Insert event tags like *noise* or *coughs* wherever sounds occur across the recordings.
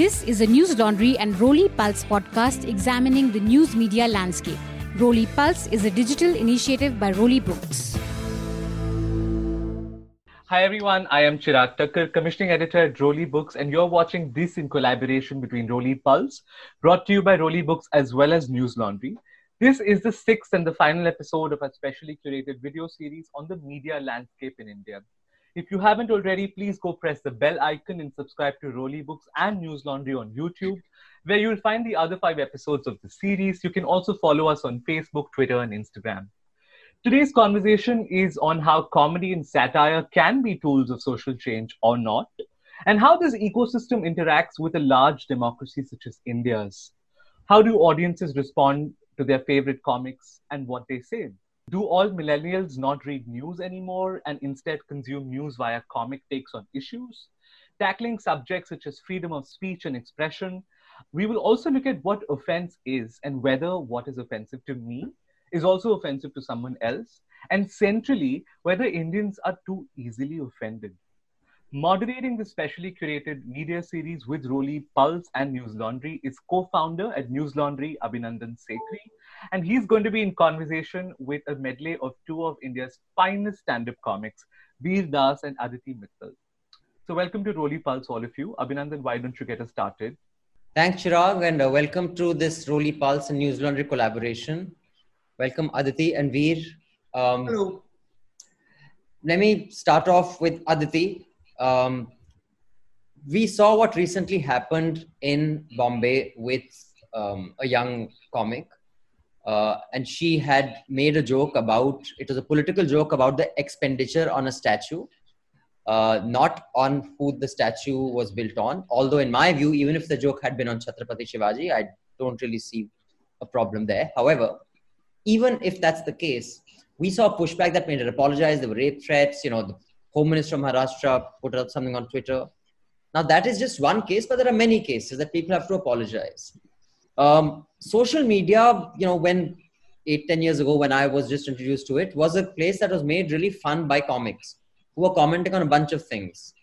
This is a News Laundry and Roli Pulse podcast examining the news media landscape. Roli Pulse is a digital initiative by Roli Books. Hi everyone, I am Chirag Thakkar, commissioning editor at Roli Books, and you're watching this in collaboration between Roli Pulse, brought to you by Roli Books as well as News Laundry. This is the sixth and the final episode of our specially curated video series on the media landscape in India. If you haven't already, please go press the bell icon and subscribe to Roli Books and News Laundry on YouTube, where you'll find the other five episodes of the series. You can also follow us on Facebook, Twitter, and Instagram. Today's conversation is on how comedy and satire can be tools of social change or not, and how this ecosystem interacts with a large democracy such as India's. How do audiences respond to their favorite comics and what they say? Do all millennials not read news anymore and instead consume news via comic takes on issues? Tackling subjects such as freedom of speech and expression, we will also look at what offense is and whether what is offensive to me is also offensive to someone else, and centrally, whether Indians are too easily offended. Moderating the specially curated media series with Roli Pulse, and News Laundry is co founder at News Laundry, Abhinandan Sekhri. And he's going to be in conversation with a medley of two of India's finest stand up comics, Veer Das and Aditi Mittal. So, welcome to Roli Pulse, all of you. Abhinandan, why don't you get us started? Thanks, Chirag, and uh, welcome to this Roli Pulse and News Laundry collaboration. Welcome, Aditi and Veer. Um, Hello. Let me start off with Aditi um, we saw what recently happened in Bombay with um, a young comic. Uh, and she had made a joke about it was a political joke about the expenditure on a statue, uh, not on who the statue was built on. Although, in my view, even if the joke had been on Chhatrapati Shivaji, I don't really see a problem there. However, even if that's the case, we saw pushback that made her apologize. There were rape threats. You know, the Home Minister of Maharashtra put out something on Twitter. Now, that is just one case, but there are many cases that people have to apologize. Um, social media, you know, when eight, ten years ago, when I was just introduced to it, was a place that was made really fun by comics who were commenting on a bunch of things.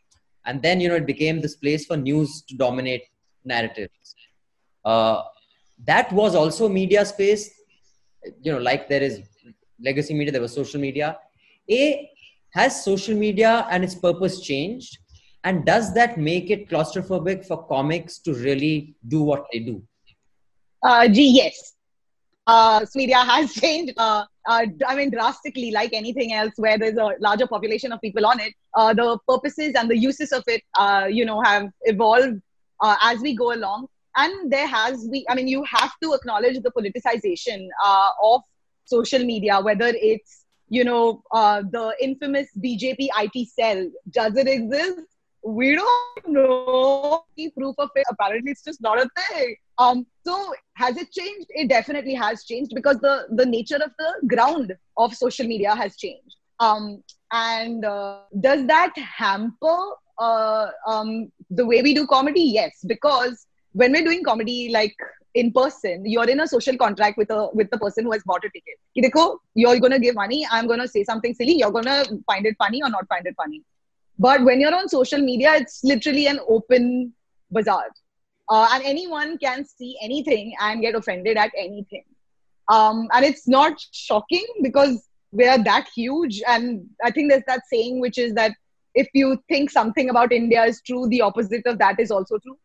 And then, you know, it became this place for news to dominate narratives. Uh, that was also media space, you know, like there is legacy media, there was social media. A, has social media and its purpose changed? And does that make it claustrophobic for comics to really do what they do? Uh, yes. Uh, media has *laughs* changed. Uh, uh, I mean, drastically, like anything else, where there's a larger population of people on it. Uh, the purposes and the uses of it, you know, have evolved as we go along. And there has we, I mean, you have to acknowledge the politicization uh, of social media, whether it's you know, uh, the infamous BJP IT cell. Does it exist? We don't know. The proof of it. Apparently, it's just not a thing. Um, so has it changed? It definitely has changed because the the nature of the ground of social media has changed. Um, and uh, does that hamper uh, um, the way we do comedy? Yes, because when we're doing comedy, like in person you're in a social contract with a with the person who has bought a ticket you're to give money i'm to say something silly you're to find it funny or not find it funny but when you're on social media it's literally an open bazaar uh, and anyone can see anything and get offended at anything um, and it's not shocking because we're that huge and i think there's that saying which is that if you think something about india is true the opposite of that is also true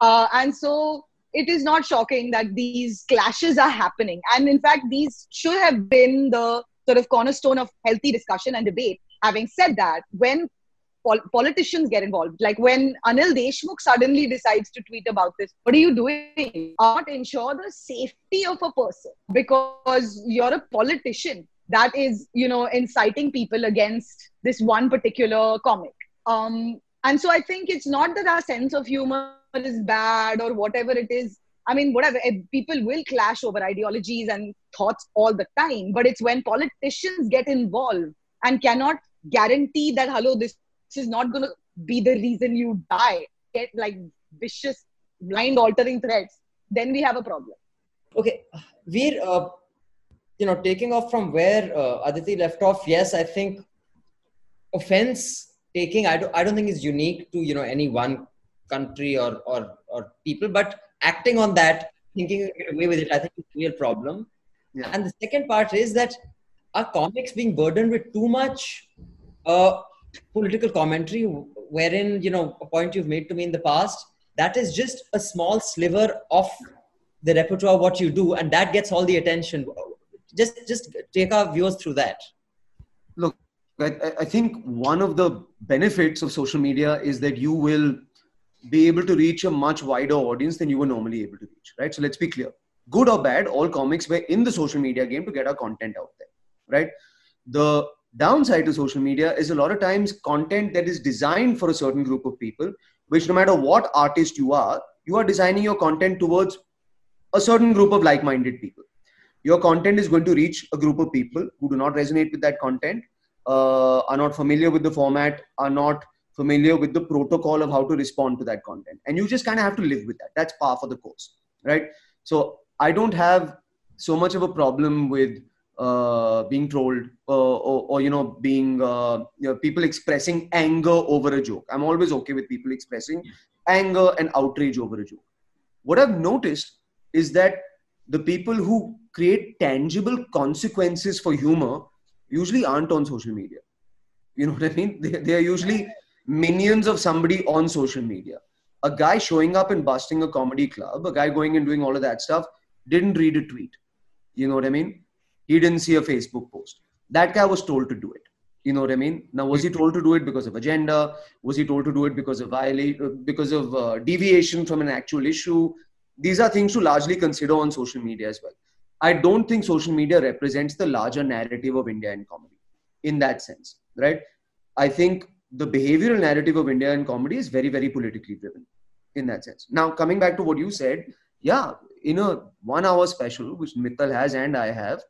uh, and so it is not shocking that these clashes are happening. And in fact, these should have been the sort of cornerstone of healthy discussion and debate. Having said that, when pol- politicians get involved, like when Anil Deshmukh suddenly decides to tweet about this, what are you doing? Not ensure the safety of a person because you're a politician that is, you know, inciting people against this one particular comic. Um, and so I think it's not that our sense of humor is bad or whatever it is i mean whatever eh, people will clash over ideologies and thoughts all the time but it's when politicians get involved and cannot guarantee that hello this, this is not going to be the reason you die get like vicious blind altering threats then we have a problem okay veer uh, you know taking off from where uh, aditi left off yes i think offense taking I don't, I don't think is unique to you know any one country or or or people, but acting on that, thinking get away with it, I think is a real problem. Yeah. And the second part is that are comics being burdened with too much uh, political commentary, wherein you know a point you've made to me in the past that is just a small sliver of the repertoire what you do, and that gets all the attention. Just just take our viewers through that. Look, I, I think one of the benefits of social media is that you will be able to reach a much wider audience than you were normally able to reach, right? So let's be clear. Good or bad, all comics were in the social media game to get our content out there, right? The downside to social media is a lot of times content that is designed for a certain group of people, which no matter what artist you are, you are designing your content towards a certain group of like minded people. Your content is going to reach a group of people who do not resonate with that content, uh, are not familiar with the format, are not familiar with the protocol of how to respond to that content. And you just kind of have to live with that. That's par for the course, right? So I don't have so much of a problem with uh, being trolled uh, or, or, you know being uh, you know, people expressing anger over a joke. I'm always okay with people expressing anger and outrage over a joke. What i've noticed is that the people who create tangible consequences for humor usually aren't on social media. You know what i mean? They, they are usually minions of somebody on social media. A guy showing up and busting a comedy club a guy going and doing all of that stuff didn't read a tweet. You know what i mean he didn't see a Facebook post. That guy was told to do it. You know what I mean? Now, was he told to do it because of agenda? Was he told to do it because of violate, uh, because of uh, deviation from an actual issue? These are things to largely consider on social media as well. I don't think social media represents the larger narrative of India in comedy in that sense, right? I think the behavioral narrative of India in comedy is very, very politically driven in that sense. Now, coming back to what you said, yeah, in a one hour special, which Mittal has and I have,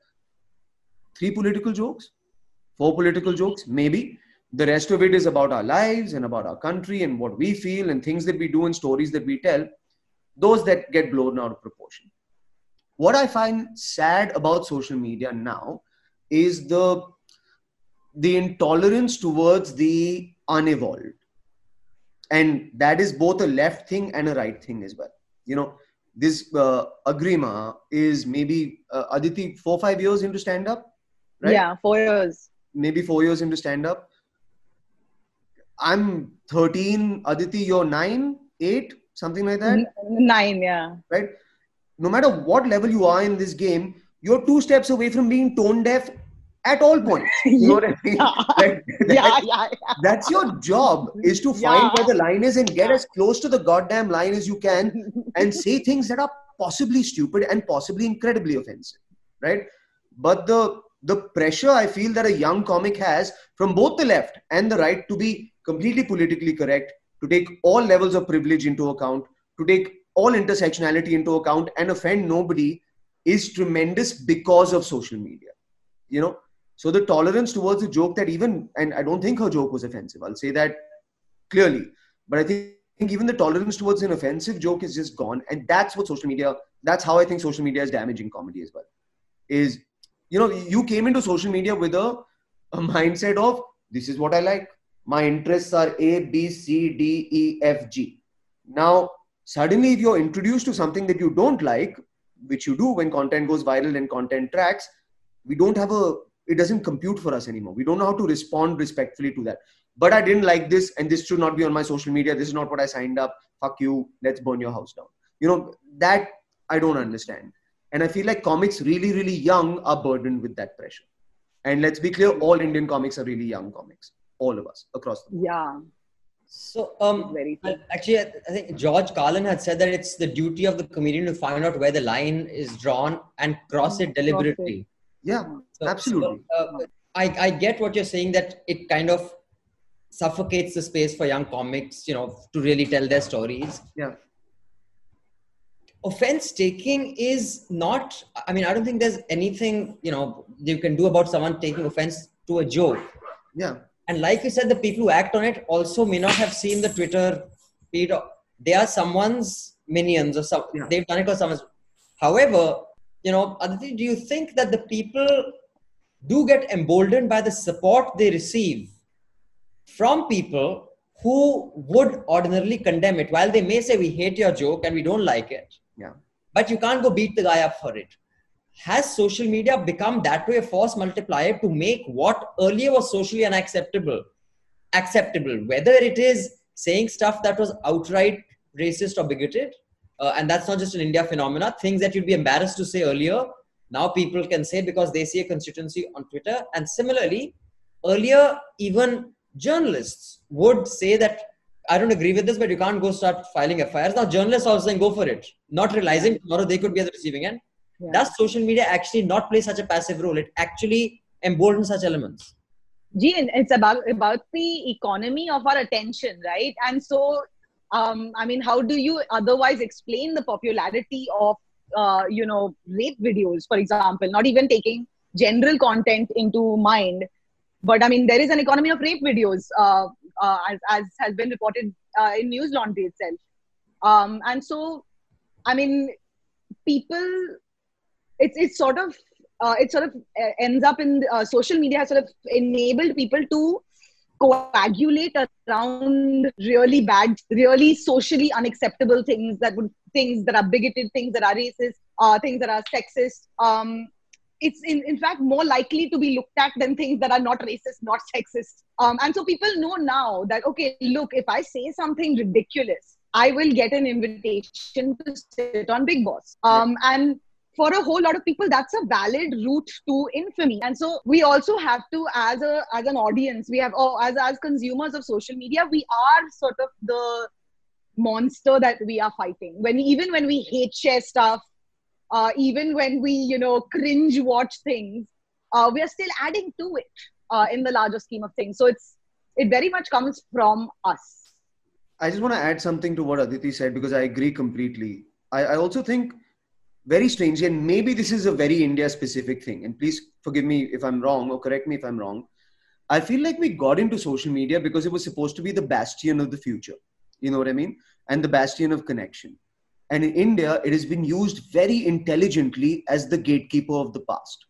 three political jokes, four political jokes, maybe. The rest of it is about our lives and about our country and what we feel and things that we do and stories that we tell, those that get blown out of proportion. What I find sad about social media now is the the intolerance towards the unevolved and that is both a left thing and a right thing as well you know this uh, agrima is maybe uh, aditi four five years into stand up right? Yeah, four years. Maybe four years into stand up. I'm 13, Aditi, you're nine, eight, something like that. Mm-hmm. Nine, yeah. Right? No matter what level you are in this game, you're two steps away from being tone deaf at all points. *laughs* You know what I mean? yeah. *laughs* That, *laughs* yeah, yeah, yeah, That's your job is to find where the line is and get as close to the goddamn line as you can and say things that are possibly stupid and possibly incredibly offensive. Right? But the the pressure I feel that a young comic has from both the left and the right to be completely politically correct, to take all levels of privilege into account, to take all intersectionality into account and offend nobody is tremendous because of social media. You know, so the tolerance towards a joke that even, and I don't think her joke was offensive, I'll say that clearly, but I think even the tolerance towards an offensive joke is just gone. And that's what social media, that's how I think social media is damaging comedy as well. Is you know you came into social media with a, a mindset of this is what i like. My interests are a b c d e f g. Now suddenly if you're introduced to something that you don't like which you do when content goes viral and content tracks we don't have a it doesn't compute for us anymore. We don't know how to respond respectfully to that. But i didn't like this and this should not be on my social media. This is not what i signed up. Fuck you. Let's burn your house down. You know that i don't understand and I feel like comics really, really young are burdened with that pressure. And let's be clear, all Indian comics are really young comics, all of us across the board. Yeah. So, um, Veer actually, I think George Carlin had said that it's the duty of the comedian to find out where the line is drawn and cross it deliberately. Yeah, so, absolutely. So, uh, I, I get what you're saying that it kind of suffocates the space for young comics, you know, to really tell their stories. Yeah offense taking is not i mean i don't think there's anything you know you can do about someone taking offense to a joke. Yeah. And like you said the people who act on it also may not have seen the twitter feed. They are someone's minions or some yeah. they've done it for someone's however you know Aditi, do you think that the people do get emboldened by the support they receive from people who would ordinarily condemn it? While they may say we hate your joke and we don't like it Yeah. but you can't go beat the guy up for it. Has social media become that way a force multiplier to make what earlier was socially unacceptable acceptable? Whether it is saying stuff that was outright racist or bigoted uh, and that's not just an india phenomena things that you'd be embarrassed to say earlier now people can say because they see a constituency on twitter. And similarly earlier even journalists would say that I don't agree with this, but you can't go start filing FIRs. Now journalists also saying go for it, not realizing tomorrow they could be at the receiving end. Yeah. Does social media actually not play such a passive role? It actually emboldens such elements. Gee, and it's about about the economy of our attention, right? And so, um, I mean, how do you otherwise explain the popularity of, uh, you know, rape videos, for example? Not even taking general content into mind, but I mean, there is an economy of rape videos, uh, uh, as, as has been reported uh, in News Laundry itself. Um, and so, I mean, people, it's it's sort of uh, it sort of uh, ends up in uh, social media has sort of enabled people to coagulate around really bad, really socially unacceptable things that would things that are bigoted, things that are racist, uh, things that are sexist. Um, it's in, in fact more likely to be looked at than things that are not racist, not sexist. Um, and so people know now that okay, look, if I say something ridiculous, I will get an invitation to sit on Bigg Boss. Um, and for a whole lot of people that's a valid route to infamy and so we also have to as a as an audience we have or as as consumers of social media we are sort of the monster that we are fighting when even when we hate share stuff uh, even when we you know cringe watch things uh, we are still adding to it uh, in the larger scheme of things so it's it very much comes from us I just want to add something to what Aditi said because I agree completely. I, I also think very strangely, and maybe this is a very India specific thing, and please forgive me if I'm wrong or correct me if I'm wrong. I feel like we got into social media because it was supposed to be the bastion of the future. You know what I mean? And the bastion of connection. And in India, it has been used very intelligently as the gatekeeper of the past.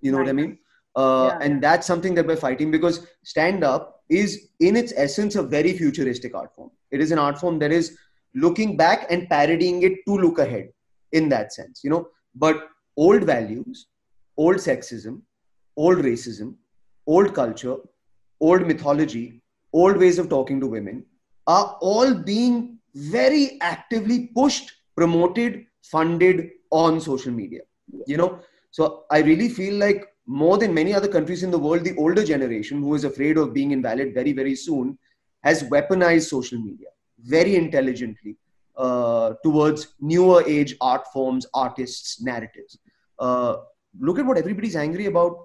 You know what I mean? Uh, Yeah, and that's something that we're fighting because stand up is, in its essence, a very futuristic art form. It is an art form that is looking back and parodying it to look ahead in that sense, you know. But old values, old sexism, old racism, old culture, old mythology, old ways of talking to women are all being very actively pushed, promoted, funded on social media. You know, so I really feel like more than many other countries in the world, the older generation who is afraid of being invalid very, very soon has weaponized social media very intelligently uh, towards newer age art forms, artists, narratives. Uh, look at what everybody's angry about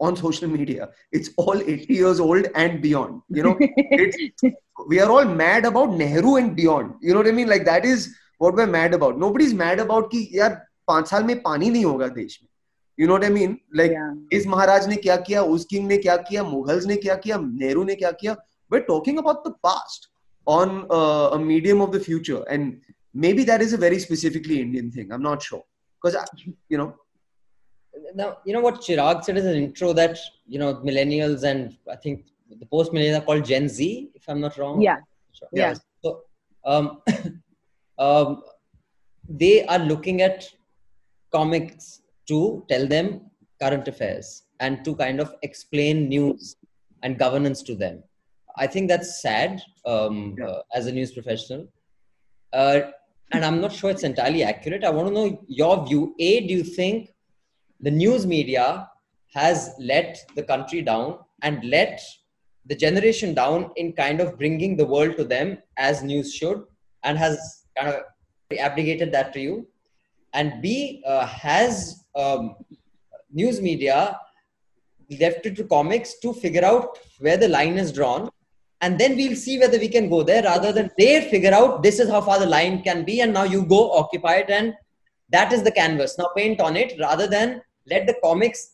on social media. It's all 80 years old and beyond. You know, *laughs* it's, we are all mad about Nehru and beyond. You know what I mean? Like that is what we're mad about. Nobody's mad about कि यार पांच साल में पानी नहीं होगा देश में. You know what I mean? Like yeah इस महाराज ने क्या किया उस किंग ने क्या किया मुगल्स ने क्या किया नेहरू ने क्या किया we're talking about the past on uh, a medium of the future and maybe that is a very specifically indian thing i'm not sure because you know now, you know what Chirag said is an intro that, you know, millennials and I think the post millennials are called Gen Z, if I'm not wrong. yeah Sure. Yeah. So, um, *coughs* um, they are looking at comics to tell them current affairs and to kind of explain news and governance to them. I think that's sad um, Yeah. uh, as a news professional. Uh, and I'm not sure it's entirely accurate. I want to know your view. A, do you think the news media has let the country down and let the generation down in kind of bringing the world to them as news should and has kind of abdicated that to you. And b uh, has um, news media left it to comics to figure out where the line is drawn. And then we'll see whether we can go there rather than they figure out this is how far the line can be and now you go occupy it and that is the canvas. Now paint on it rather than let the comics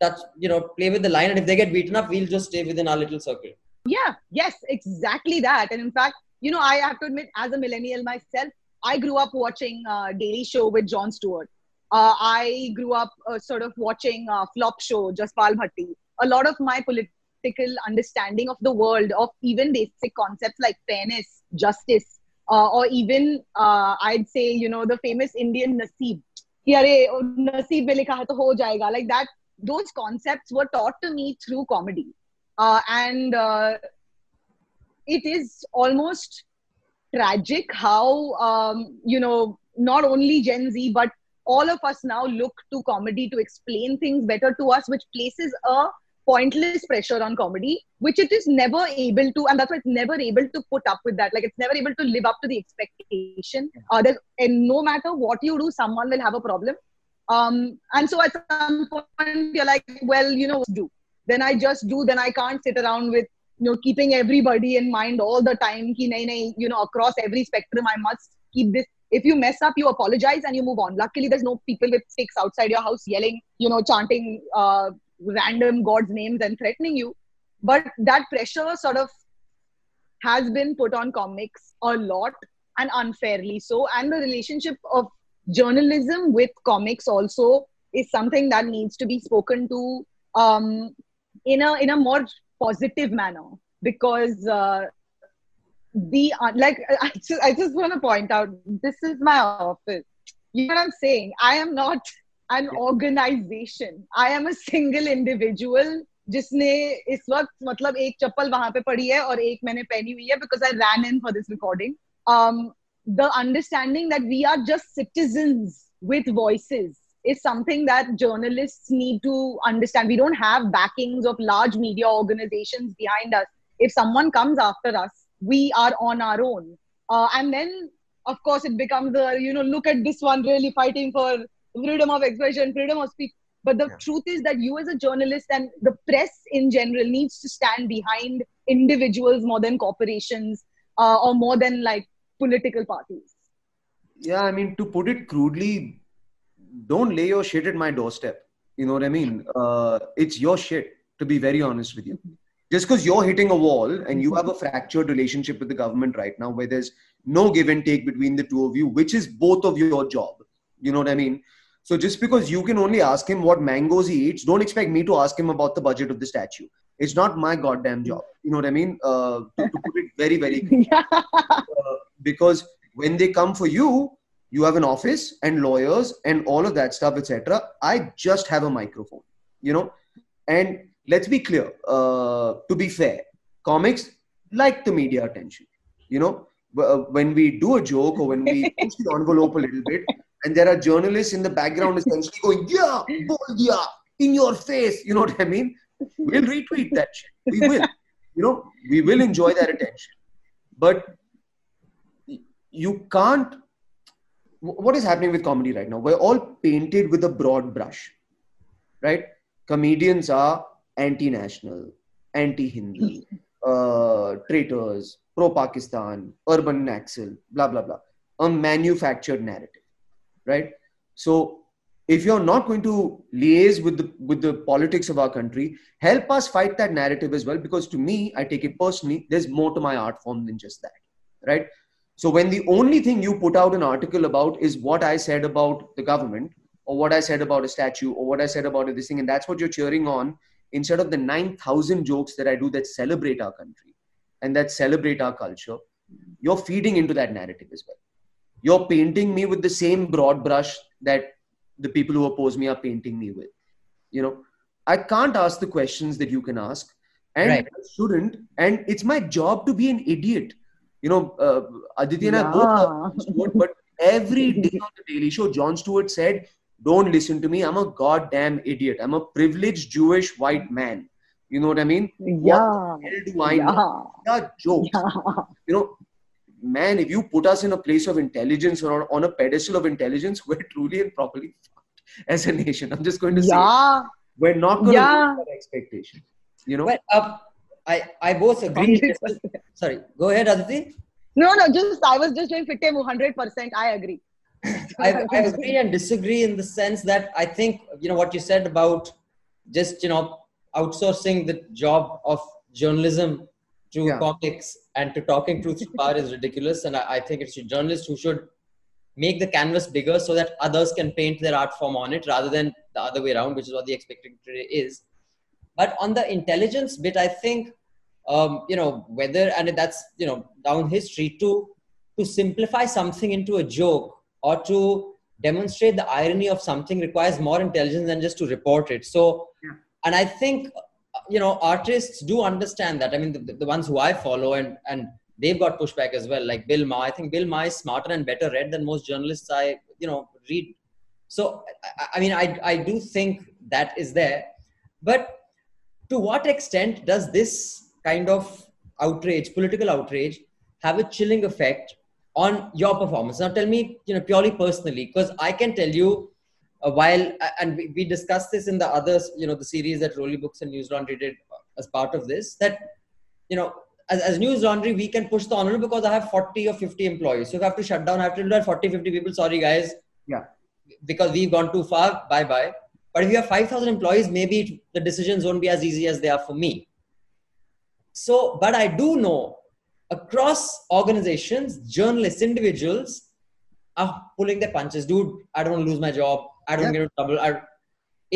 touch you know play with the line and if they get beaten up we'll just stay within our little circle. Yeah yes exactly that. And in fact you know i have to admit as a millennial myself i grew up watching uh, daily show with jon stewart. Uh, i grew up uh, sort of watching uh, flop show jaspal bhatti. A lot of my political understanding of the world of even basic concepts like fairness, justice, uh, or even uh, I'd say you know the famous Indian naseeb. कि अरे नसीब में लिखा है तो हो जाएगा like that those concepts were taught to me through comedy uh, and uh, it is almost tragic how um, you know not only gen z but all of us now look to comedy to explain things better to us which places a pointless pressure on comedy which it is never able to and that's why it's never able to put up with that. Like it's never able to live up to the expectation. Uh, and no matter what you do someone will have a problem. Um, and so at some point you're like well you know do. Then i just do then i can't sit around with you know keeping everybody in mind all the time ki nahi, nahi, you know across every spectrum i must keep this. If you mess up you apologize and you move on. Luckily there's no people with sticks outside your house yelling you know chanting uh, random god's names and threatening you. But that pressure sort of has been put on comics a lot and unfairly so. And the relationship of journalism with comics also is something that needs to be spoken to um, in a in a more positive manner. Because uh, the uh, like *laughs* I just, I just want to point out this is my office. You know what i'm saying? I am not an organization i am a single individual जिसने इस वक्त मतलब एक चप्पल वहां पे पड़ी है और एक मैंने पहनी हुई है because I ran in for this recording the understanding that we are just citizens with voices is something that journalists need to understand. We don't have backings of large media organizations behind us. If someone comes after us, we are on our own. Uh, and then, of course, it becomes the, you know, look at this one really fighting for freedom of expression, freedom of speech. But the Yeah. truth is that you, as a journalist and the press in general, needs to stand behind individuals more than corporations uh, or more than like political parties. yeah i mean to put it crudely don't lay your shit at my doorstep you know what i mean uh, it's your shit to be very honest with you just because you're hitting a wall and you have a fractured relationship with the government right now where there's no give and take between the two of you which is both of your job you know what i mean so just because you can only ask him what mangoes he eats don't expect me to ask him about the budget of the statue. It's not my goddamn job. You know what i mean? Uh, to, to put it very very *laughs* uh, because when they come for you you have an office and lawyers and all of that stuff etc i just have a microphone you know? And let's be clear uh, to be fair comics like the media attention you know? Uh, when we do a joke or when we push the envelope a little bit and there are journalists in the background *laughs* essentially going yeah bold yeah in your face. You know what i mean? We'll retweet that shit. We will. You know we will enjoy that attention. But you can't what is happening with comedy right now? We're all painted with a broad brush right? Comedians are anti-national anti-hindi *laughs* uh, traitors pro-pakistan urban naxal blah blah blah. A manufactured narrative right so if you're not going to liaise with the with the politics of our country help us fight that narrative as well because to me i take it personally there's more to my art form than just that right so when the only thing you put out an article about is what I said about the government or what I said about a statue or what I said about this thing, and that's what you're cheering on instead of the 9,000 jokes that I do that celebrate our country and that celebrate our culture, you're feeding into that narrative as well. You're painting me with the same broad brush that the people who oppose me are painting me with. You know, I can't ask the questions that you can ask, and Right. I shouldn't. And it's my job to be an idiot. You know, uh, Aditi and I both Yeah. Stewart, but every day on the Daily Show, Jon Stewart said, "Don't listen to me. I'm a goddamn idiot. I'm a privileged Jewish white man." You know what I mean? Yeah. What do I know? Yeah. Yeah, jokes. Yeah. You know, man, if you put us in a place of intelligence or on, on a pedestal of intelligence, *laughs* we're truly and properly fucked as a nation. I'm just going to say, we're not going to Yeah. meet that expectation. You know, Well, uh, I, I both agree. *laughs* 100%. Sorry, go ahead, Aditi. No, no, just I was just doing fitte 100 percent. I agree. *laughs* I, I agree and disagree in the sense that I think you know what you said about just you know outsourcing the job of journalism to Yeah. comics and to talking truth to power is ridiculous, and I, I think it's journalists who should make the canvas bigger so that others can paint their art form on it rather than the other way around, which is what the expectation is. But on the intelligence bit, I think um, you know whether and that's you know down history to to simplify something into a joke or to demonstrate the irony of something requires more intelligence than just to report it. So, Yeah. and I think you know artists do understand that. I mean, the, the ones who I follow and and they've got pushback as well. Like Bill Maher, I think Bill Maher is smarter and better read than most journalists I you know read. So, I, I mean, I I do think that is there, but to what extent does this kind of outrage, political outrage, have a chilling effect on your performance? Now, tell me, you know, purely personally, because I can tell you, uh, while and we, we discussed this in the others, you know, the series that Roli Books and News Laundry did as part of this, that you know, as, as News Laundry, we can push the envelope because I have 40 or 50 employees. So if I have to shut down, I have to tell 40, 50 people, sorry guys, Yeah. because we've gone too far, bye bye. But if you have 5,000 employees, maybe the decisions won't be as easy as they are for me. So, but I do know across organizations, journalists, individuals are pulling their punches. Dude, I don't want to lose my job. I don't Yeah. get into trouble. I,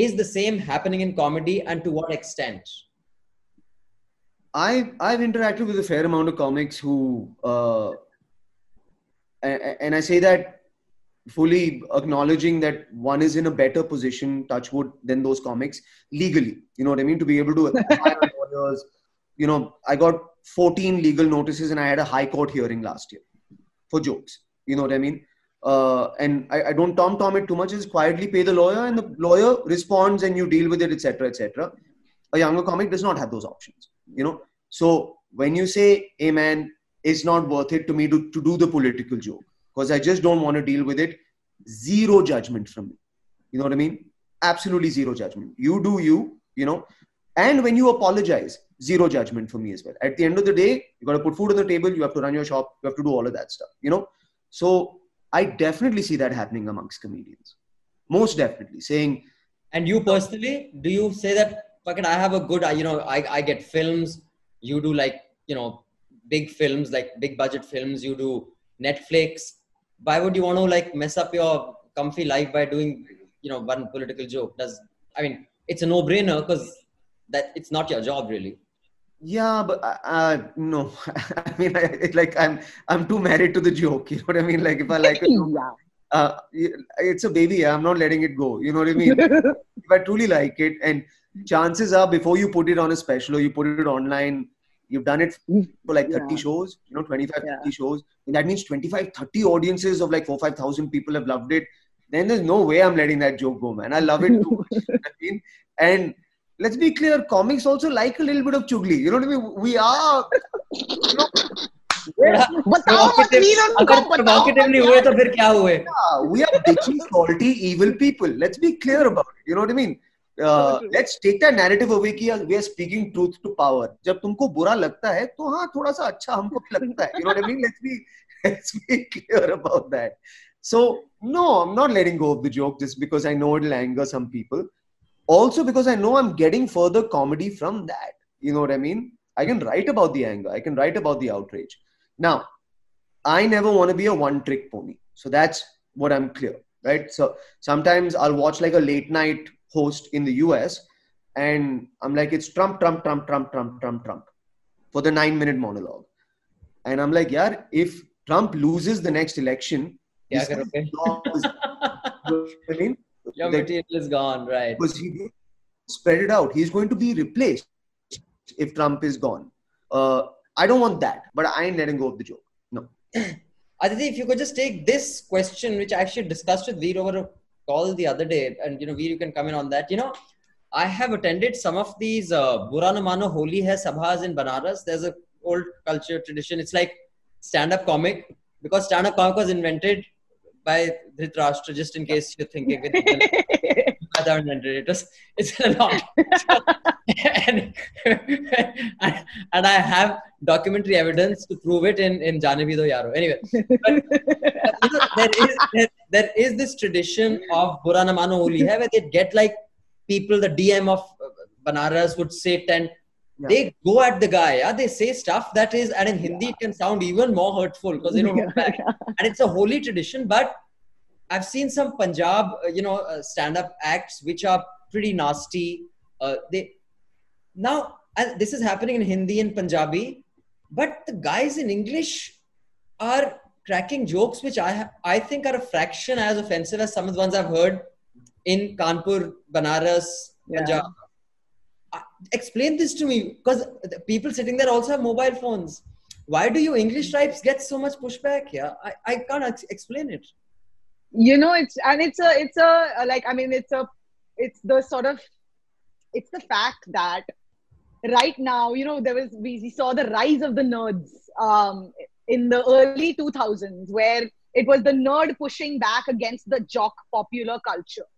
is the same happening in comedy and to what extent? I I've interacted with a fair amount of comics who, uh, and, I say that fully acknowledging that one is in a better position, touchwood, than those comics legally. You know what I mean? To be able to *laughs* hire lawyers. You know, I got 14 legal notices, and I had a high court hearing last year for jokes. You know what I mean? Uh, and I, I don't tom tom it too much. Is quietly pay the lawyer, and the lawyer responds, and you deal with it, etc., etc. A younger comic does not have those options you know so when you say hey man it's not worth it to me to, to do the political joke because i just don't want to deal with it zero judgment from me you know what i mean absolutely zero judgment you do you you know and when you apologize zero judgment for me as well at the end of the day you got to put food on the table you have to run your shop you have to do all of that stuff you know so i definitely see that happening amongst comedians most definitely saying And you personally, do you say that, I have a good, I- you know, I, I get films, you do like, you know, big films, like big budget films, you do Netflix. Why would you want to like mess up your comfy life by doing, you know, one political joke? Does, I mean, it's a no brainer because that it's not your job really. Yeah, but uh, uh, no. *laughs* I mean, I, like I'm I'm too married to the joke. *laughs* You know what I mean? Like if I like it *laughs* yeah. uh, it's a baby. I'm not letting it go. You know what I mean? if I truly like it, and chances are before you put it on a special or you put it online, you've done it for like 30 Yeah. shows, you know, 25, Yeah. 30 shows. And that means 25, 30 audiences of like four, 5,000 people have loved it. Then there's no way I'm letting that joke go, man. I love it too much. you know what I mean? And let's be clear, comics also like a little bit of chugli. You know what I mean? We are, you know, बताओ मत वीर उनको अगर बताओ provocatively हुए तो फिर क्या हुए? Yeah, we are bitchy, salty, evil people. Let's be clear about it. You know what I mean? Uh, true. let's take that narrative away कि we are speaking truth to power. जब तुमको बुरा लगता है तो हाँ थोड़ा सा अच्छा हमको भी लगता है. You know what I mean? Let's be *laughs* let's be clear about that. So no, I'm not letting go of the joke just because I know it'll anger some people. also because i know i'm getting further comedy from that you know what i mean? I can write about the anger i can write about the outrage. Now i never want to be a one trick pony so that's what i'm clear right? So sometimes i'll watch like a late night host in the us and i'm like it's trump trump trump trump trump trump trump for the 9 minute monologue. And i'm like yeah if trump loses the next election yeah, okay. I mean, *laughs* Your That- material is gone, right? because he spread it out. He's going to be replaced if Trump is gone. Uh, I don't want that, but I ain't letting go of the joke. No. *clears throat* Aditi, if you could just take this question, which I actually discussed with Veer over a call the other day, and you know, Veer, you can come in on that. You know, I have attended some of these uh, Bura Na Mano Holi Hai Sabhas in Banaras. There's a old culture tradition. It's like stand-up comic because stand-up comic was invented by Dhritarashtra. Just in case you're thinking, it I invented it. It was, it's a long *laughs* and, and, and I have documentary evidence to prove it in in Jaane Bhi Do Yaaro. Anyway, but, you know, there is there, there is this tradition of Bura Na Mano hai where they get like people, the DM of Banaras would sit and Yeah. they go at the guy. Yeah, they say stuff that is, and in Hindi it can sound even more hurtful because they don't know *laughs* back. And it's a holy tradition, but I've seen some Punjab, uh, you know, uh, stand-up acts which are pretty nasty. Uh, they now and this is happening in Hindi and Punjabi, but the guys in English are cracking jokes which I ha- I think are a fraction as offensive as some of the ones I've heard in Kanpur, Banaras, Yeah. Punjab. Explain this to me because people sitting there also have mobile phones. Why do you English types get so much pushback here? I, I can't ex- explain it. you know it's and it's a it's a like i mean it's a it's the sort of it's the fact that right now you know there was we saw the rise of the nerds um in the early 2000s where it was the nerd pushing back against the jock popular culture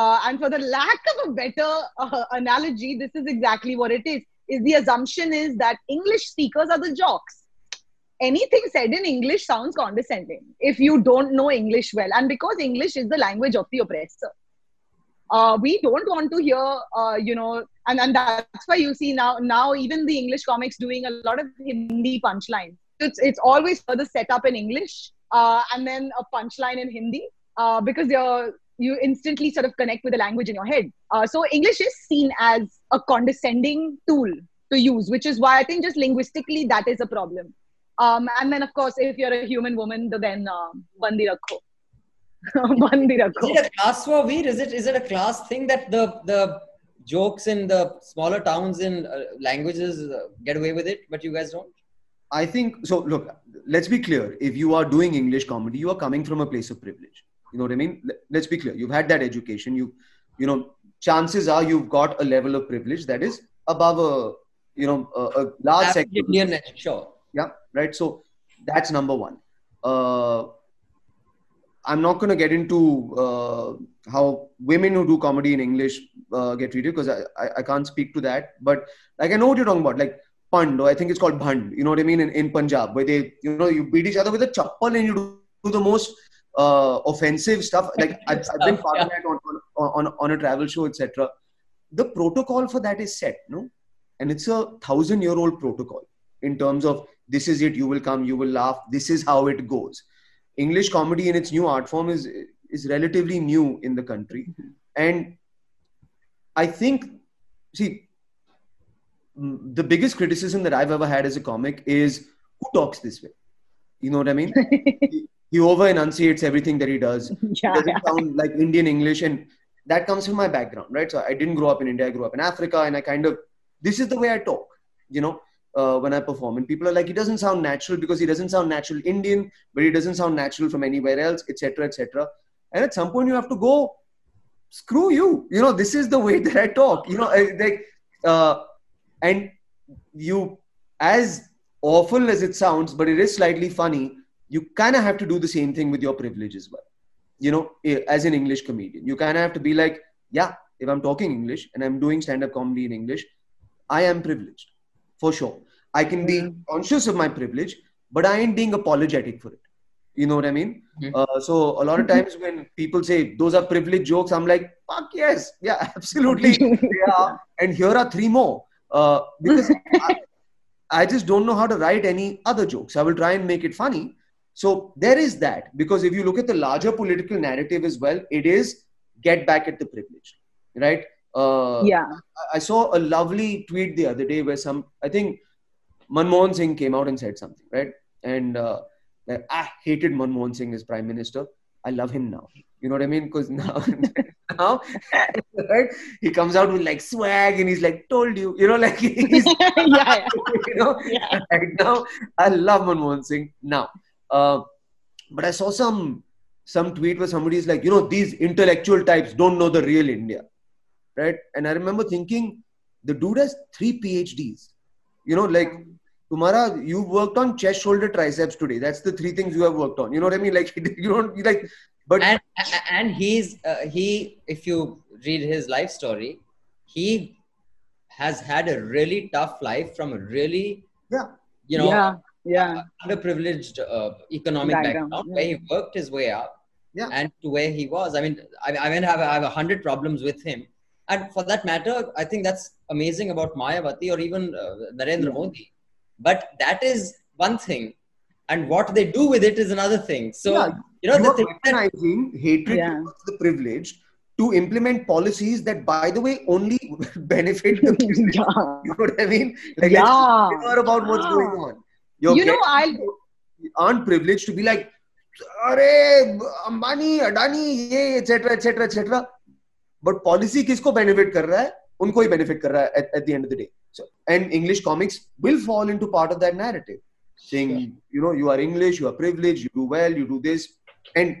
uh, and for the lack of a better uh, analogy this is exactly what it is is the assumption is that english speakers are the jocks anything said in English sounds condescending if you don't know English well. And because English is the language of the oppressor, uh, we don't want to hear, uh, you know, and, and that's why you see now, now even the English comics doing a lot of Hindi punchlines. It's, it's always further set up in English uh, and then a punchline in Hindi uh, because you're, you instantly sort of connect with the language in your head. Uh, so English is seen as a condescending tool to use, which is why I think just linguistically that is a problem. Um, and then, of course, if you're a human woman, then uh, bandi rakho. *laughs* bandi rakho. Is it a class war, Veer? Is it is it a class thing that the the jokes in the smaller towns in uh, languages uh, get away with it, but you guys don't? I think so. Look, let's be clear. If you are doing English comedy, you are coming from a place of privilege. You know what I mean? Let- Let's be clear. You've had that education. You, you know, chances are you've got a level of privilege that is above a, you know, a, a large. Indian, sure. Yeah, right. So that's number one. Uh, I'm not going to get into uh, how women who do comedy in English uh, get treated because I, I, I can't speak to that. But like I know what you're talking about, like pund, or I think it's called bhand. You know what I mean? In, in Punjab, where they, you know, you beat each other with a chappal and you do the most uh, offensive stuff. Like I've, I've been part of that on, on, on, on a travel show, etc. The protocol for that is set, no? And it's a thousand year old protocol in terms of this is it, you will come, you will laugh, this is how it goes. English comedy in its new art form is is relatively new in the country, and I think, see, mm, the biggest criticism that I've ever had as a comic is who talks this way. You know what I mean? *laughs* he, over enunciates everything that he does. *laughs* yeah, doesn't sound like Indian English, and that comes from my background, right? So I didn't grow up in India. I grew up in Africa, and I kind of this is the way I talk, you know, uh, when I perform. And people are like, he doesn't sound natural because he doesn't sound natural Indian, but he doesn't sound natural from anywhere else, etc., etc. And at some point, you have to go, screw you. You know, this is the way that I talk. You know, like, uh, and you, as awful as it sounds, but it is slightly funny. You kind of have to do the same thing with your privilege as well you know, eh, as an English comedian. You kind of have to be like, yeah, if I'm talking English and I'm doing stand up comedy in English, I am privileged for sure. I can be conscious of my privilege, but I ain't being apologetic for it. You know what I mean? Mhm. Uh, so a lot of times when people say those are privilege jokes, I'm like, fuck yes, yeah, *laughs* absolutely, they are. And here are three more uh, because *laughs* I, I just don't know how to write any other jokes. I will try and make it funny. So there is that because if you look at the larger political narrative as well, it is get back at the privilege, right? Uh, yeah. I- saw a lovely tweet the other day where some, I think Manmohan Singh came out and said something, right? And uh, I hated Manmohan Singh as prime minister. I love him now. You know what I mean? Because now, *laughs* now, right? He comes out with like swag and he's like, "Told you," you know, like *laughs* he's, *laughs* yeah, yeah. you know, Yeah. right now I love Manmohan Singh now. Uh, but I saw some some tweet where somebody's like, you know, these intellectual types don't know the real India, right? And I remember thinking, the dude has three PhDs. You know, like Tumara, you worked on chest, shoulder, triceps today. That's the three things you have worked on. You know what I mean? Like *laughs* you don't you like, but and and he's uh, he if you read his life story he has had a really tough life from a really Yeah. you know yeah, yeah. underprivileged uh, economic Background, background, where he worked his way up Yeah. and to where he was i mean i, I mean I have, I have a hundred problems with him and for that matter i think that's amazing about mayavati or even uh, narendra modi but that is one thing and what they do with it is another thing so Yeah, you know you the thing that hatred Yeah. towards the privileged to implement policies that, by the way, only *laughs* benefit the people. *laughs* yeah. You know what I mean? Like, Yeah. about what's going on. You're You know, I'll aren't privileged to be like, अरे अंबानी अडानी ये etc etc etc but policy किसको benefit कर रहा है उनको ही benefit कर रहा है at, at the end of the day so and English comics will fall into part of that narrative saying yeah. you know you are English you are privileged you do well you do this and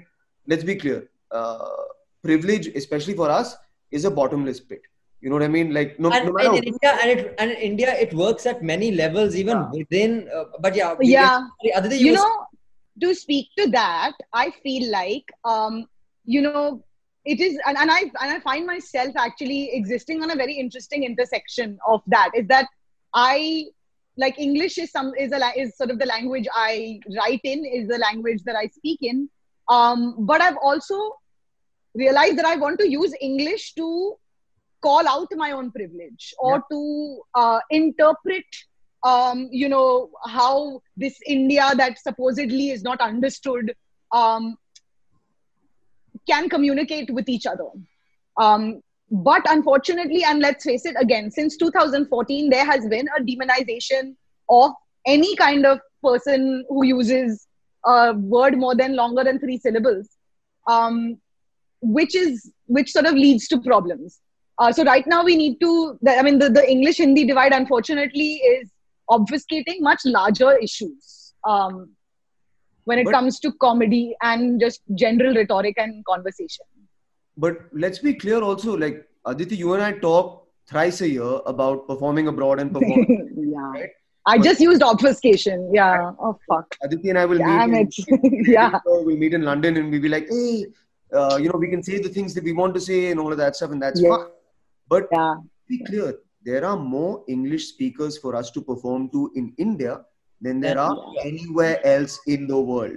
let's be clear uh, privilege especially for us is a bottomless pit you know what I mean like no, and, no matter and in India, and, it, and in India, it works at many levels, even within. Uh, but yeah, Yeah. Sorry, Aditya, you, you were- know to speak to that i feel like um you know it is and, and i and i find myself actually existing on a very interesting intersection of that is that i like english is some is a is sort of the language i write in is the language that i speak in um but i've also realized that i want to use english to call out my own privilege or Yeah. to uh, interpret um, you know how this india that supposedly is not understood um, can communicate with each other um, but unfortunately and let's face it again since 2014 there has been a demonization of any kind of person who uses a word more than longer than three syllables um, which is which sort of leads to problems uh, so right now we need to i mean the, the english hindi divide unfortunately is obfuscating much larger issues um, when it But- comes to comedy and just general rhetoric and conversation But let's be clear also, like Aditi, you and I talk thrice a year about performing abroad and performing. *laughs* yeah Right. i just used obfuscation yeah oh fuck Aditi and I will Damn meet. it. In, *laughs* Yeah. We'll meet in London and we'll be like, hey, uh, you know, we can say the things that we want to say and all of that stuff, and that's Yeah. fine. But yeah be clear, there are more English speakers for us to perform to in India than there are anywhere else in the world.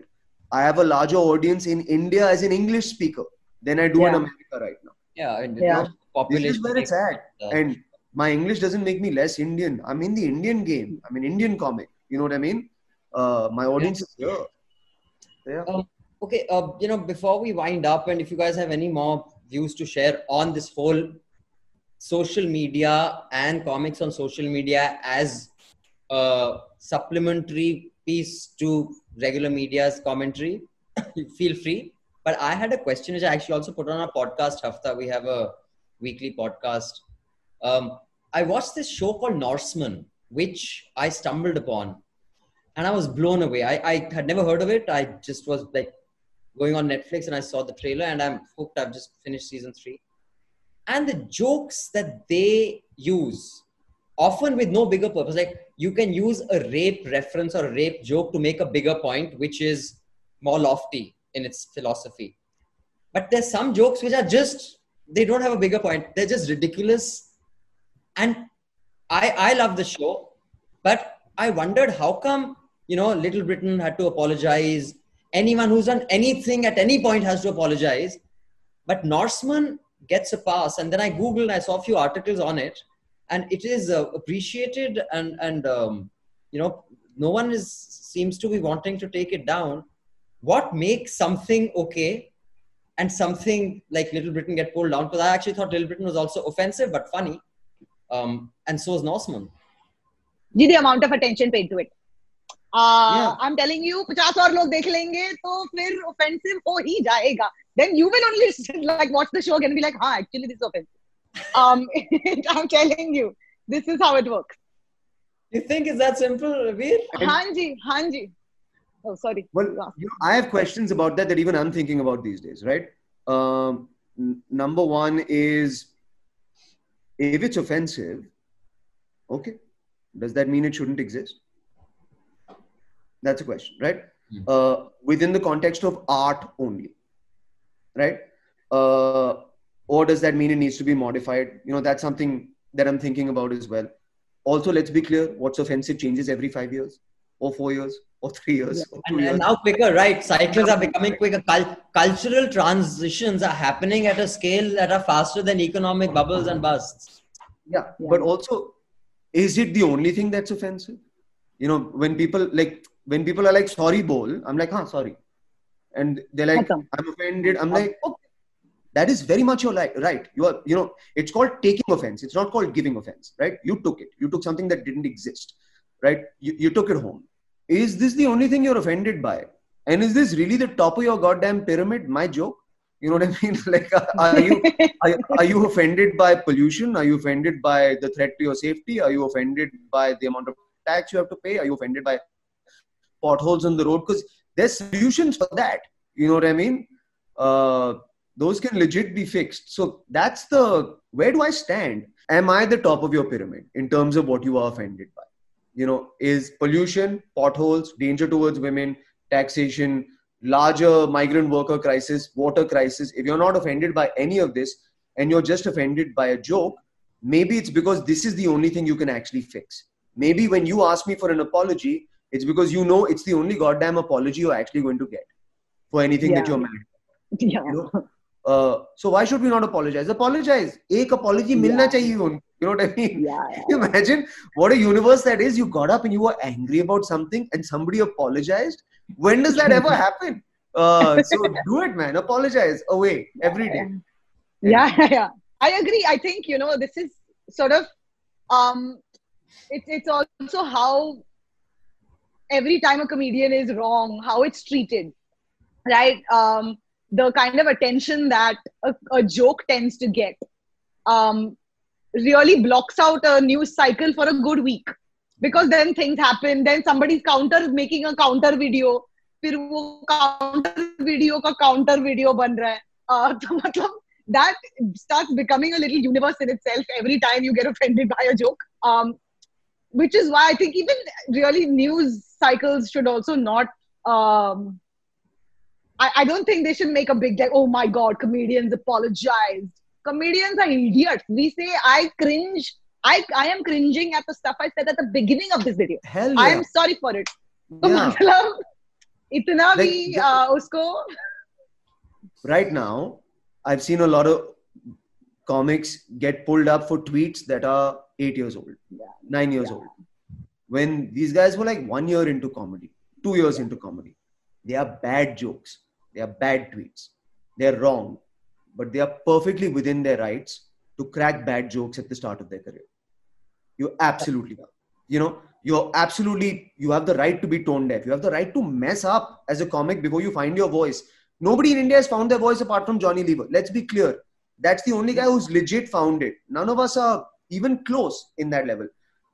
I have a larger audience in India as an English speaker than I do in America right now. yeah, and Yeah. population. This is where it's at. Uh, And my English doesn't make me less Indian. I'm in the Indian game. I'm an Indian comic. You know what I mean? Uh, my audience is here. Yeah. Um, okay, uh, you know, before we wind up, and if you guys have any more views to share on this whole social media and comics on social media as a supplementary piece to regular media's commentary, *coughs* feel free. But I had a question which I actually also put on our podcast, Hafta. We have a weekly podcast. Um, I watched this show called Norsemen, which I stumbled upon and I was blown away. I, I had never heard of it. I just was like going on Netflix and I saw the trailer and I'm hooked. I've just finished season three. And the jokes that they use, often with no bigger purpose, like you can use a rape reference or a rape joke to make a bigger point, which is more lofty in its philosophy. But there's some jokes which are just, they don't have a bigger point. They're just ridiculous. And I, I love the show, but I wondered how come, you know, Little Britain had to apologize. Anyone who's done anything at any point has to apologize. But Norsemen gets a pass. And then I Googled, I saw a few articles on it, and it is uh, appreciated. And, and um, you know, no one is seems to be wanting to take it down. What makes something okay and something like Little Britain get pulled down? Because I actually thought Little Britain was also offensive but funny. Um, and so is Norsemen. the amount of attention paid to it uh, Yeah. I'm telling you 50 और लोग देख लेंगे तो फिर offensive हो ही जाएगा then you will only like watch the show again and be like हाँ actually this is offensive um *laughs* I'm telling you this is how it works You think it's that simple, Veer? हाँ जी हाँ जी oh sorry Well, You asked. you know, I have questions about that that even I'm thinking about these days, right? Um, n- number one is if it's offensive, okay, does that mean it shouldn't exist? That's a question, right? Hmm. Uh, within the context of art only, right? Uh, or does that mean it needs to be modified? You know, that's something that I'm thinking about as well. Also, let's be clear what's offensive changes every five years, or four years, or three years, or two And, years. and now quicker, right? Cycles are becoming quicker. Cul- cultural transitions are happening at a scale that are faster than economic bubbles and busts. yeah, Yeah. but also is it the only thing that's offensive you know when people like when people are like sorry bol. I'm like huh sorry. And they're like i'm offended. I'm like oh, okay. That is very much your li- right. You are you know it's called taking offense. It's not called giving offense right? You took it. You took something that didn't exist right? You, you took it home. Is this the only thing you're offended by? And is this really the top of your goddamn pyramid? My joke. You know what i *laughs* mean? Like are you are, are you offended by pollution? Are you offended by the threat to your safety? Are you offended by the amount of tax you have to pay? Are you offended by potholes on the road because there's solutions for that. You know what i mean? Uh, those can legit be fixed. So that's the where do i stand? Am i the top of your pyramid in terms of what you are offended by? You know is pollution potholes danger towards women taxation larger migrant worker crisis water crisis if you're not offended by any of this and you're just offended by a joke maybe it's because this is the only thing you can actually fix. Maybe when you ask me for an apology it's because you know it's the only goddamn apology you're actually going to get for anything yeah. that you're mad. Yeah. You know? uh, so why should we not apologize? Apologize. Ek apology milna yeah. chahiye unko. You know what I mean? Yeah, *laughs* yeah. Imagine what a universe that is. You got up and you were angry about something, and somebody apologized. When does that ever *laughs* happen? Uh, so do it, man. Apologize away every day. Yeah, yeah, yeah. I agree. I think you know this is sort of um, it's it's also how every time a comedian is wrong how it's treated right um the kind of attention that a, a joke tends to get um really blocks out a news cycle for a good week because then things happen then somebody's counter making a counter video फिर वो counter video का counter video बन रहा है uh, तो मतलब that starts becoming a little universe in itself every time you get offended by a joke. Um, which is why I think even really news cycles should also not. Um, I, I don't think they should make a big like, oh my god, comedians apologized. Comedians are idiots. We say I cringe. I I am cringing at the stuff I said at the beginning of this video. hell I yeah am sorry for it. तो Yeah. मतलब इतना Like, भी the- uh, उसको right now i've seen a lot of comics get pulled up for tweets that are eight years old Yeah. nine years Yeah. old. When these guys were like one year into comedy two years into comedy they are bad jokes they are bad tweets they're wrong but they are perfectly within their rights to crack bad jokes at the start of their career. You absolutely are. You know you're absolutely you have the right to be tone deaf. You have the right to mess up as a comic before you find your voice. Nobody in india has found their voice apart from johnny lever. Let's be clear. That's the only guy who's legit found it. None of us are even close in that level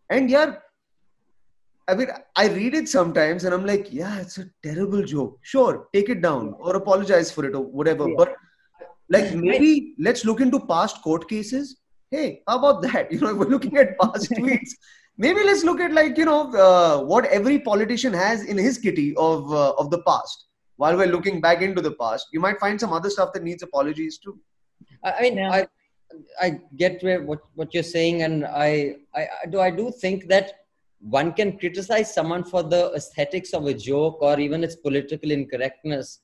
and yeah I mean, I read it sometimes and I'm like, yeah, it's a terrible joke. Sure, take it down or apologize for it or whatever. Yeah. But like maybe let's look into past court cases. Hey, how about that? *laughs* You know, we're looking at past *laughs* tweets. Maybe let's look at like you know uh, what every politician has in his kitty of uh, of the past. While we're looking back into the past, you might find some other stuff that needs apologies too. I I mean, Yeah. I I get where what, what you're saying, and I, I I do I do think that one can criticize someone for the aesthetics of a joke or even its political incorrectness,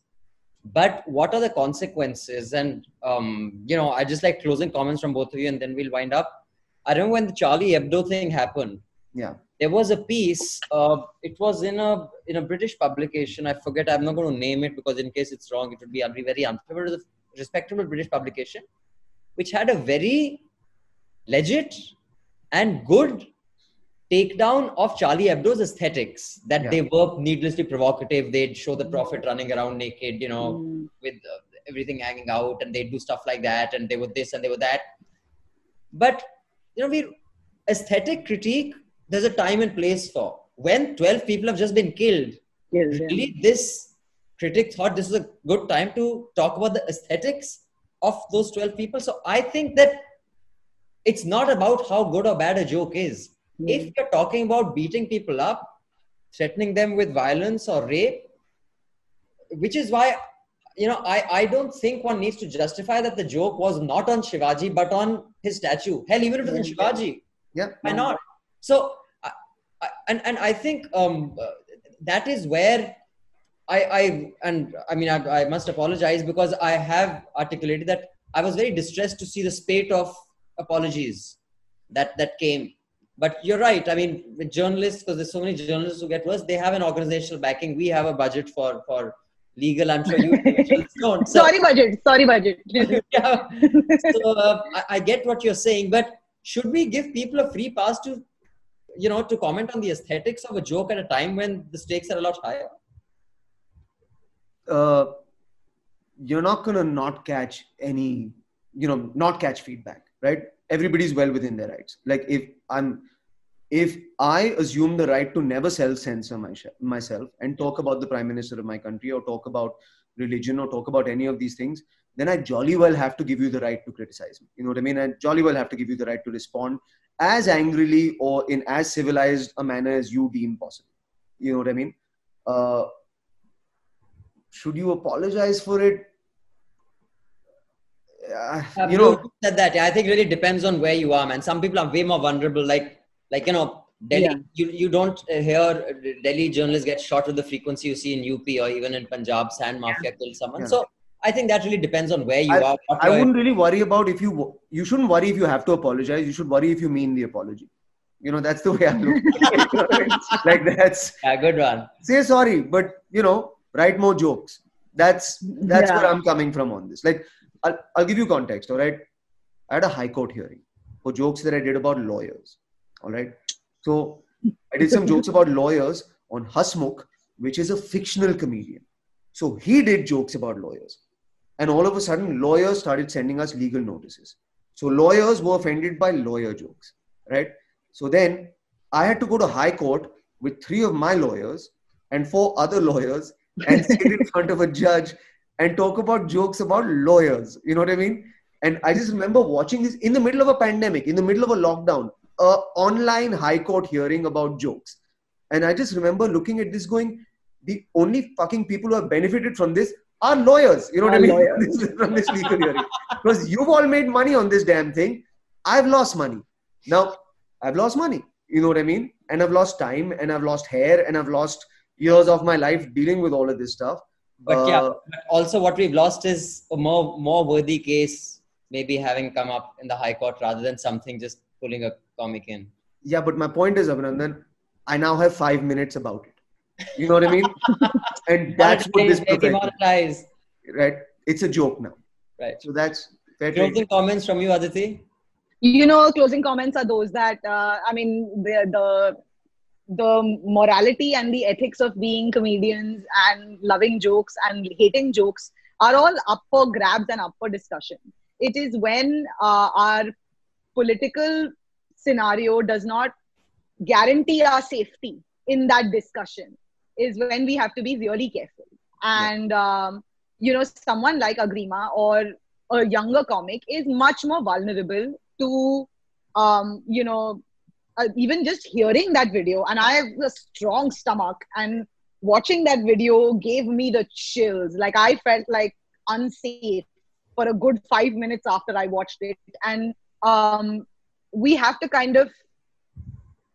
but what are the consequences? And um, you know, I just like closing comments from both of you, and then we'll wind up. I remember when the Charlie Hebdo thing happened. Yeah. There was a piece. Uh, it was in a in a British publication. I forget. I'm not going to name it because in case it's wrong, it would be be very unfair. It was a respectable British publication, which had a very legit and good takedown of Charlie Hebdo's aesthetics. That Yeah. they were needlessly provocative. They'd show the prophet running around naked, you know, Mm. with uh, everything hanging out, and they'd do stuff like that, and they were this and they were that. But you know, we aesthetic critique. There's a time and place for when 12 people have just been killed. Yes, yeah. Really, this critic thought this was a good time to talk about the aesthetics of those 12 people. So I think that it's not about how good or bad a joke is. If you're talking about beating people up, threatening them with violence or rape, which is why you know I, I don't think one needs to justify that the joke was not on Shivaji but on his statue. Hell, even if it was on Shivaji, Yeah. why not? So, I, I, and and I think um, that is where I I and I mean I, I must apologize because I have articulated that I was very distressed to see the spate of apologies that that came. But you're right. I mean, with journalists, because there's so many journalists who get worse, they have an organizational backing. We have a budget for for legal. I'm sure you *laughs* don't. So, sorry, budget. Sorry, budget. *laughs* yeah. So uh, I, I get what you're saying, but should we give people a free pass to, you know, to comment on the aesthetics of a joke at a time when the stakes are a lot higher? Uh, you're not gonna not catch any, you know, not catch feedback, right? Everybody's well within their rights. Like if I'm if I assume the right to never self censor myself and talk about the prime minister of my country or talk about religion or talk about any of these things, then I jolly well have to give you the right to criticize me. You know what I mean? I jolly well have to give you the right to respond as angrily or in as civilized a manner as you deem possible. You know what I mean? Uh, should you apologize for it? Uh, you know, said that. Yeah, I think really depends on where you are, man. Some people are way more vulnerable. Like like you know Delhi, yeah. you, you don't hear Delhi journalists get shot with the frequency you see in UP or even in Punjab, sand mafia yeah. kill someone. Yeah. So I think that really depends on where you I, are. I wouldn't really worry about if you you shouldn't worry if you have to apologize. You should worry if you mean the apology. You know that's the way I look. *laughs* like that's a good one. Say sorry, but you know write more jokes. That's that's where I'm coming from on this. Like I'll, I'll give you context. All right, I had a high court hearing for jokes that I did about lawyers all right. So I did some jokes about lawyers on Hasmukh, which is a fictional comedian. So he did jokes about lawyers. And all of a sudden, lawyers started sending us legal notices. So lawyers were offended by lawyer jokes, right? So then I had to go to High Court with three of my lawyers and four other *laughs* lawyers and sit in front of a judge and talk about jokes about lawyers. You know what I mean? And I just remember watching this in the middle of a pandemic, in the middle of a lockdown a online high court hearing about jokes. And I just remember looking at this going, the only fucking people who have benefited from this are lawyers. You know what I mean? *laughs* from this legal hearing. Because you've all made money on this damn thing. I've lost money. Now, I've lost money. You know what I mean? And I've lost time and I've lost hair and I've lost years of my life dealing with all of this stuff. But uh, yeah, but also what we've lost is a more more worthy case maybe having come up in the high court rather than something just pulling a comic in. Yeah, but my point is, Abhinandan, I now have five minutes about it. You know what I mean? *laughs* and that's what this monetize. Right? It's a joke now. Right. So that's fair Closing comments from you, Aditi? You know, closing comments are those that, uh, I mean, the, the the morality and the ethics of being comedians and loving jokes and hating jokes are all up for grabs and up for discussion. It is when uh, our political scenario does not guarantee our safety in that discussion is when we have to be really careful and um, you know someone like agrima or a younger comic is much more vulnerable to um, you know uh, even just hearing that video and i have a strong stomach and watching that video gave me the chills. Like i felt like unsafe for a good five minutes after i watched it. And um, we have to kind of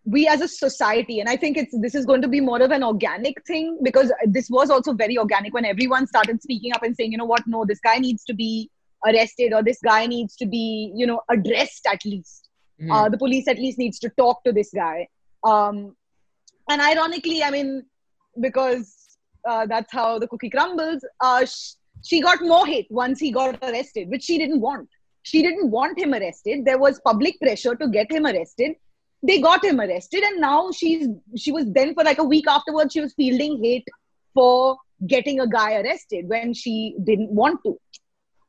we as a society and i think it's this is going to be more of an organic thing because this was also very organic when everyone started speaking up and saying you know what? No this guy needs to be arrested or this guy needs to be you know addressed at least mm. uh, the police at least needs to talk to this guy um, and ironically i mean because uh, that's how the cookie crumbles uh, sh- she got more hate once he got arrested which she didn't want she didn't want him arrested. There was public pressure to get him arrested. They got him arrested, and now she's she was then for like a week afterwards she was fielding hate for getting a guy arrested when she didn't want to.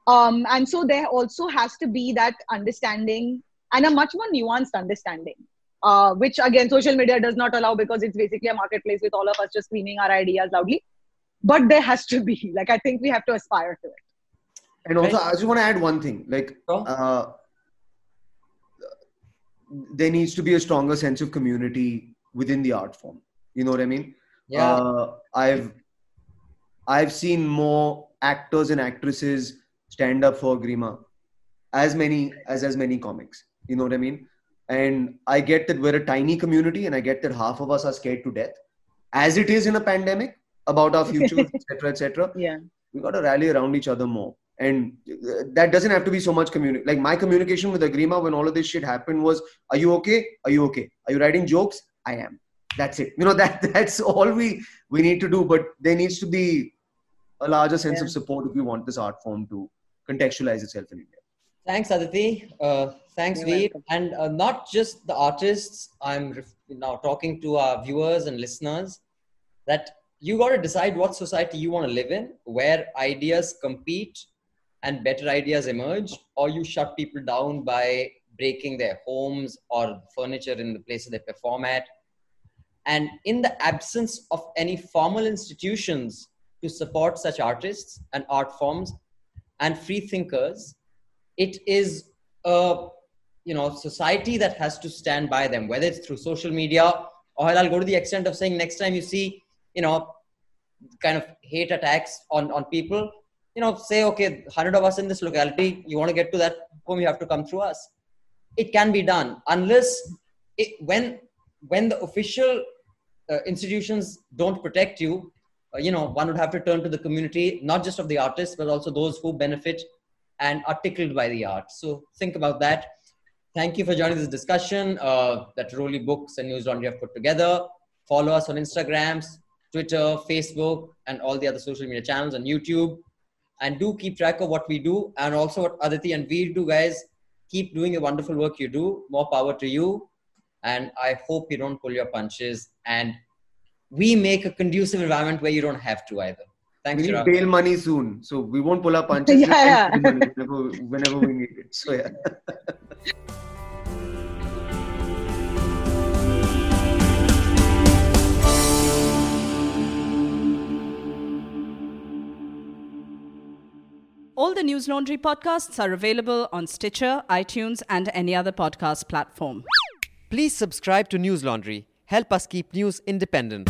Um, and so there also has to be that understanding and a much more nuanced understanding, uh, which again social media does not allow because it's basically a marketplace with all of us just screaming our ideas loudly. But there has to be. *laughs* Like I think we have to aspire to it. And also i just want to add one thing. Like uh, there needs to be a stronger sense of community within the art form. You know what i mean? Yeah. Uh, i've i've seen more actors and actresses stand up for Agrima as many as as many comics you know what i mean? And i get that we're a tiny community and i get that half of us are scared to death. As it is in a pandemic about our future *laughs* etc etc yeah. we got to rally around each other more. And uh, that doesn't have to be so much communication like my communication with agrima when all of this shit happened was are you okay? Are you okay? Are you writing jokes? I am. That's it. You know that *laughs* that's all we we need to do but there needs to be a larger sense Yeah. of support if we want this art form to contextualize itself in India. Thanks, Aditi. Uh, thanks, You're Veer. welcome. And uh, not just the artists, I'm ref- now talking to our viewers and listeners that you got to decide what society you want to live in, where ideas compete and better ideas emerge, or you shut people down by breaking their homes or furniture in the places they perform at. And in the absence of any formal institutions to support such artists and art forms and free thinkers, it is a you know society that has to stand by them whether it's through social media or i'll go to the extent of saying next time you see you know kind of hate attacks on on people you know say okay 100 of us in this locality you want to get to that home you have to come through us. It can be done unless it, when when the official uh, institutions don't protect you uh, you know one would have to turn to the community not just of the artists but also those who benefit and are tickled by the art. So think about that. Thank you for joining this discussion uh, that Roli Books and News Laundry have put together. Follow us on Instagrams, Twitter, Facebook, and all the other social media channels and YouTube. And do keep track of what we do and also what Aditi and we do, guys. Keep doing the wonderful work you do. More power to you. And I hope you don't pull your punches. And we make a conducive environment where you don't have to either. Thanks, We need Chirag. bail money soon, so we won't pull our punches. We'll Yeah. whenever, whenever we need it. So yeah. All the News Laundry podcasts are available on Stitcher, iTunes, and any other podcast platform. Please subscribe to News Laundry. Help us keep news independent.